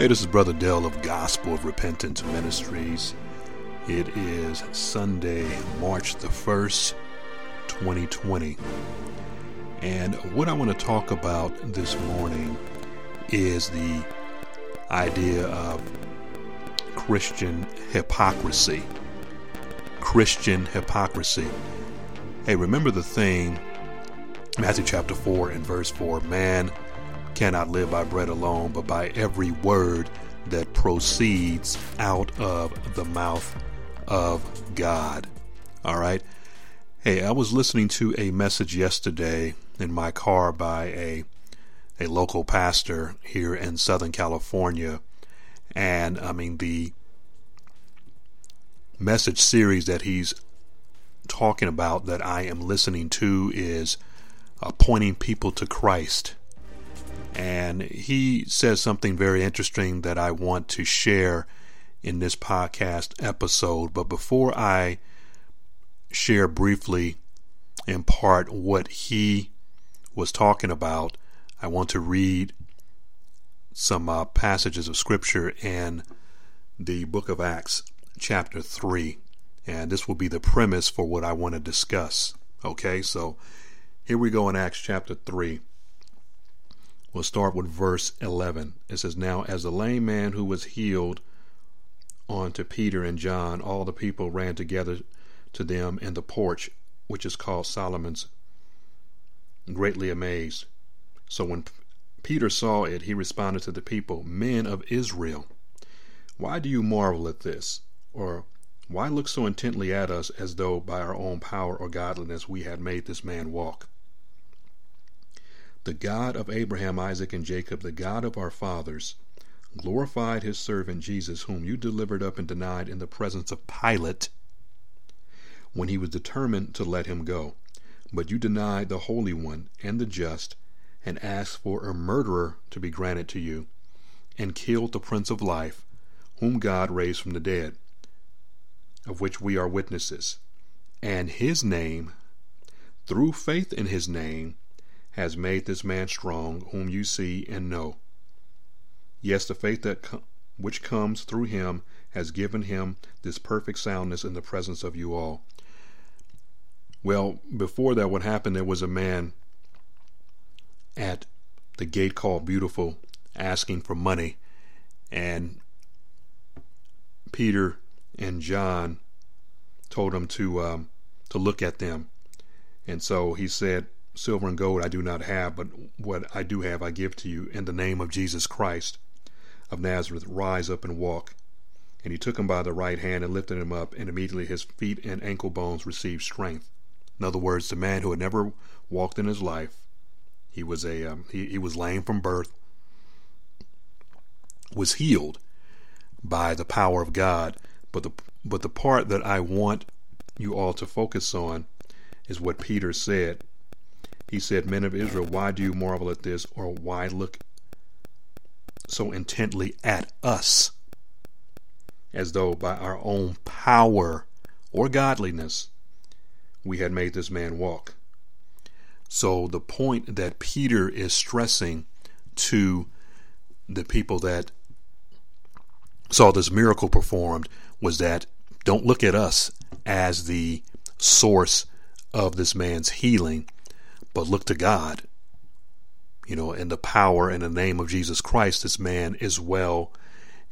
Hey, this is Brother Dell of Gospel of Repentance Ministries. It is Sunday, March the 1st, 2020. And what I want to talk about this morning is the idea of Christian hypocrisy. Christian hypocrisy. Hey, remember the thing, Matthew chapter 4 and verse 4 man cannot live by bread alone, but by every word that proceeds out of the mouth of God. All right. Hey, I was listening to a message yesterday in my car by a a local pastor here in Southern California, and I mean the message series that he's talking about that I am listening to is uh, pointing people to Christ. And he says something very interesting that I want to share in this podcast episode. But before I share briefly in part what he was talking about, I want to read some uh, passages of scripture in the book of Acts, chapter 3. And this will be the premise for what I want to discuss. Okay, so here we go in Acts chapter 3. We'll start with verse 11. It says, Now, as the lame man who was healed on to Peter and John, all the people ran together to them in the porch, which is called Solomon's, greatly amazed. So when Peter saw it, he responded to the people, Men of Israel, why do you marvel at this? Or why look so intently at us as though by our own power or godliness we had made this man walk? The God of Abraham, Isaac, and Jacob, the God of our fathers, glorified his servant Jesus, whom you delivered up and denied in the presence of Pilate when he was determined to let him go. But you denied the Holy One and the just, and asked for a murderer to be granted to you, and killed the Prince of Life, whom God raised from the dead, of which we are witnesses. And his name, through faith in his name, has made this man strong, whom you see and know. Yes, the faith that which comes through him has given him this perfect soundness in the presence of you all. Well, before that, what happened? There was a man at the gate called Beautiful asking for money, and Peter and John told him to um, to look at them, and so he said, Silver and gold I do not have, but what I do have I give to you. In the name of Jesus Christ of Nazareth, rise up and walk. And he took him by the right hand and lifted him up, and immediately his feet and ankle bones received strength. In other words, the man who had never walked in his life, he was a um, he, he was lame from birth, was healed by the power of God. But the but the part that I want you all to focus on is what Peter said he said, Men of Israel, why do you marvel at this, or why look so intently at us, as though by our own power or godliness we had made this man walk? So, the point that Peter is stressing to the people that saw this miracle performed was that don't look at us as the source of this man's healing but look to God. You know, in the power and the name of Jesus Christ, this man is well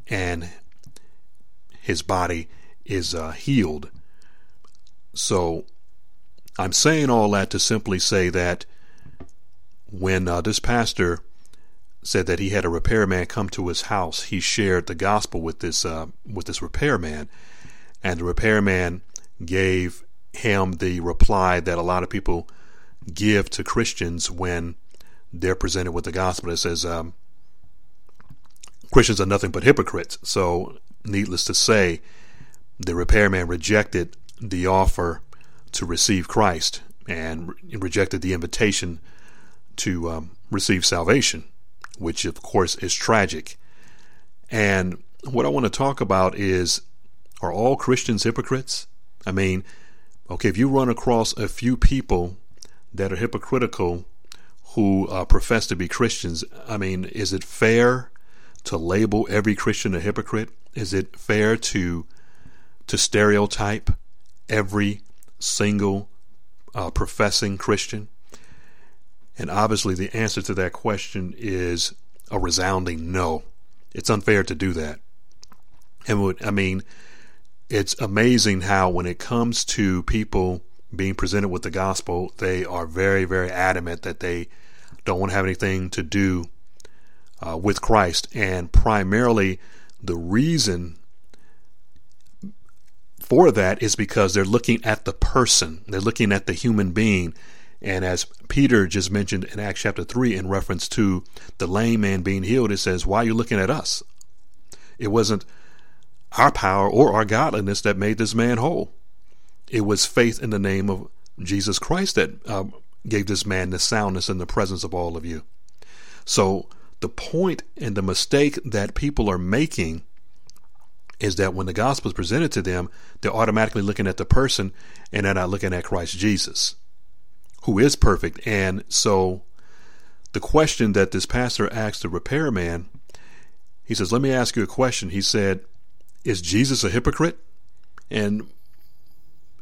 and his body is uh, healed. So I'm saying all that to simply say that when uh, this pastor said that he had a repairman come to his house, he shared the gospel with this uh, with this repairman, and the repairman gave him the reply that a lot of people give to Christians when they're presented with the gospel. It says um, Christians are nothing but hypocrites. So, needless to say, the repairman rejected the offer to receive Christ and re- rejected the invitation to um, receive salvation, which of course is tragic. And what I want to talk about is are all Christians hypocrites? I mean, okay, if you run across a few people that are hypocritical who uh, profess to be Christians. I mean, is it fair to label every Christian a hypocrite? Is it fair to to stereotype every single uh, professing Christian? And obviously, the answer to that question is a resounding no. It's unfair to do that. And I mean, it's amazing how when it comes to people being presented with the gospel, they are very, very adamant that they don't want to have anything to do uh, with Christ. And primarily, the reason for that is because they're looking at the person, they're looking at the human being. And as Peter just mentioned in Acts chapter 3 in reference to the lame man being healed, it says, Why are you looking at us? It wasn't our power or our godliness that made this man whole. It was faith in the name of Jesus Christ that uh, gave this man the soundness in the presence of all of you. So the point and the mistake that people are making is that when the gospel is presented to them, they're automatically looking at the person and they're not looking at Christ Jesus, who is perfect. And so the question that this pastor asked the repairman, he says, Let me ask you a question. He said, Is Jesus a hypocrite? And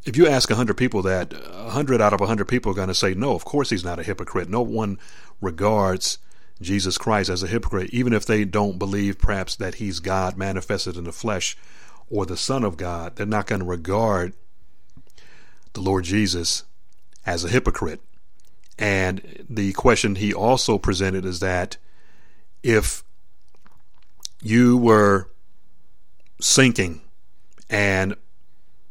if you ask 100 people that, 100 out of 100 people are going to say, No, of course he's not a hypocrite. No one regards Jesus Christ as a hypocrite, even if they don't believe perhaps that he's God manifested in the flesh or the Son of God, they're not going to regard the Lord Jesus as a hypocrite. And the question he also presented is that if you were sinking and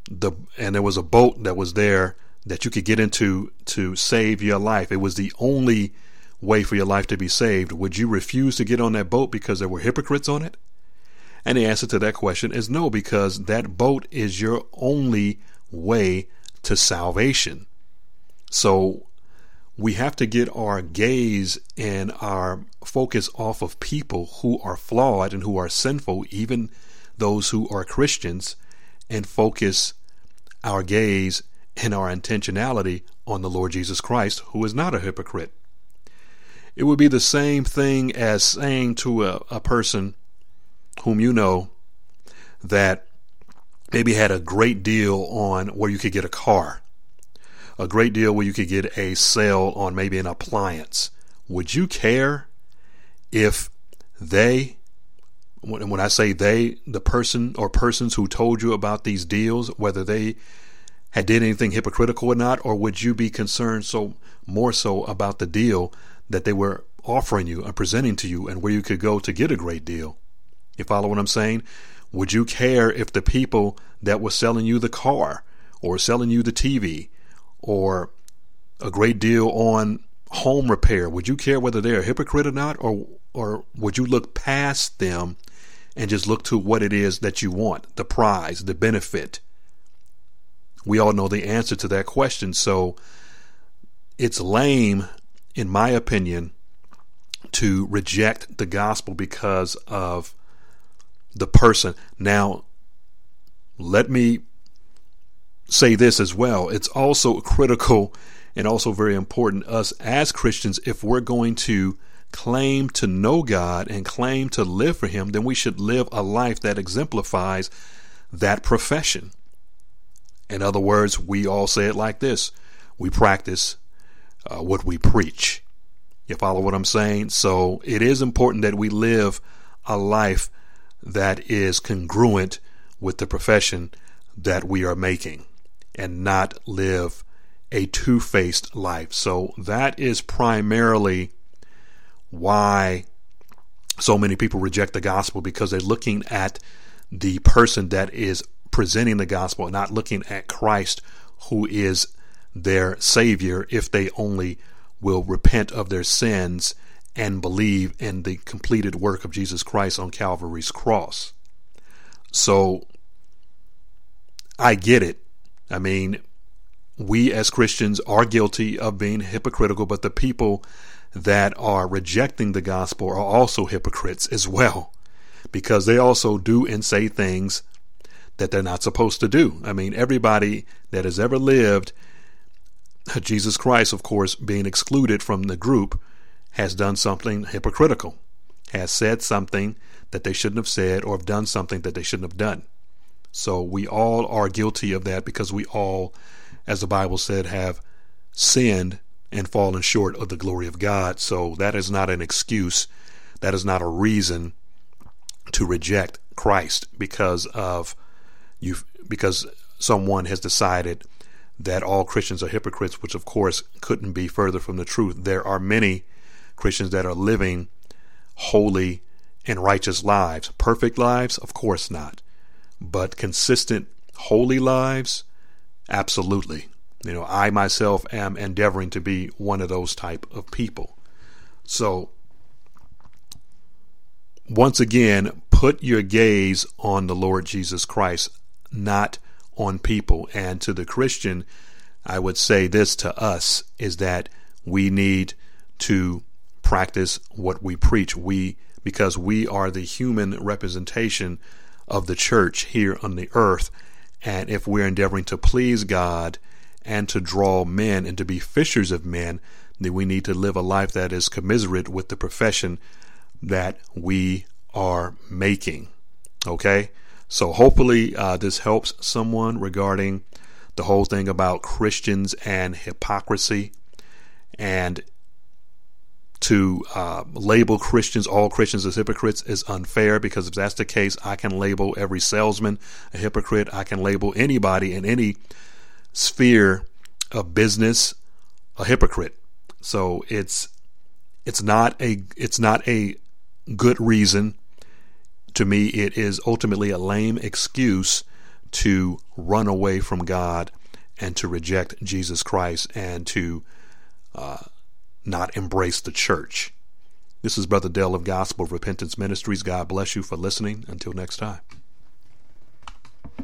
the and there was a boat that was there that you could get into to save your life, it was the only way for your life to be saved, would you refuse to get on that boat because there were hypocrites on it? And the answer to that question is no, because that boat is your only way to salvation. So we have to get our gaze and our focus off of people who are flawed and who are sinful, even those who are Christians, and focus our gaze and our intentionality on the Lord Jesus Christ, who is not a hypocrite. It would be the same thing as saying to a, a person whom you know that maybe had a great deal on where you could get a car, a great deal where you could get a sale on maybe an appliance. Would you care if they, when I say they, the person or persons who told you about these deals, whether they had did anything hypocritical or not, or would you be concerned so more so about the deal that they were offering you and presenting to you and where you could go to get a great deal. You follow what I'm saying? Would you care if the people that were selling you the car or selling you the TV or a great deal on home repair, would you care whether they're a hypocrite or not? Or, or would you look past them and just look to what it is that you want, the prize, the benefit? We all know the answer to that question. So it's lame in my opinion, to reject the gospel because of the person. Now, let me say this as well. It's also critical and also very important us as Christians if we're going to claim to know God and claim to live for him, then we should live a life that exemplifies that profession. In other words, we all say it like this. We practice uh, what we preach. You follow what I'm saying? So it is important that we live a life that is congruent with the profession that we are making and not live a two faced life. So that is primarily why so many people reject the gospel because they're looking at the person that is presenting the gospel, not looking at Christ, who is their Savior if they only will repent of their sins and believe in the completed work of Jesus Christ on Calvary's cross. So I get it. I mean, we as Christians are guilty of being hypocritical, but the people that are rejecting the gospel are also hypocrites as well because they also do and say things that they're not supposed to do. I mean, everybody that has ever lived Jesus Christ, of course, being excluded from the group, has done something hypocritical, has said something that they shouldn't have said or have done something that they shouldn't have done. So we all are guilty of that because we all, as the Bible said, have sinned and fallen short of the glory of God. So that is not an excuse. That is not a reason to reject Christ because of you because someone has decided that all Christians are hypocrites, which of course couldn't be further from the truth. There are many Christians that are living holy and righteous lives. Perfect lives? Of course not. But consistent, holy lives? Absolutely. You know, I myself am endeavoring to be one of those type of people. So, once again, put your gaze on the Lord Jesus Christ, not on people. And to the Christian, I would say this to us is that we need to practice what we preach. We because we are the human representation of the church here on the earth. And if we're endeavoring to please God and to draw men and to be fishers of men, then we need to live a life that is commiserate with the profession that we are making. Okay? So hopefully uh, this helps someone regarding the whole thing about Christians and hypocrisy. And to uh, label Christians, all Christians as hypocrites, is unfair because if that's the case, I can label every salesman a hypocrite. I can label anybody in any sphere of business a hypocrite. So it's it's not a it's not a good reason to me, it is ultimately a lame excuse to run away from God and to reject Jesus Christ and to uh, not embrace the church. This is Brother Dell of Gospel Repentance Ministries. God bless you for listening. Until next time.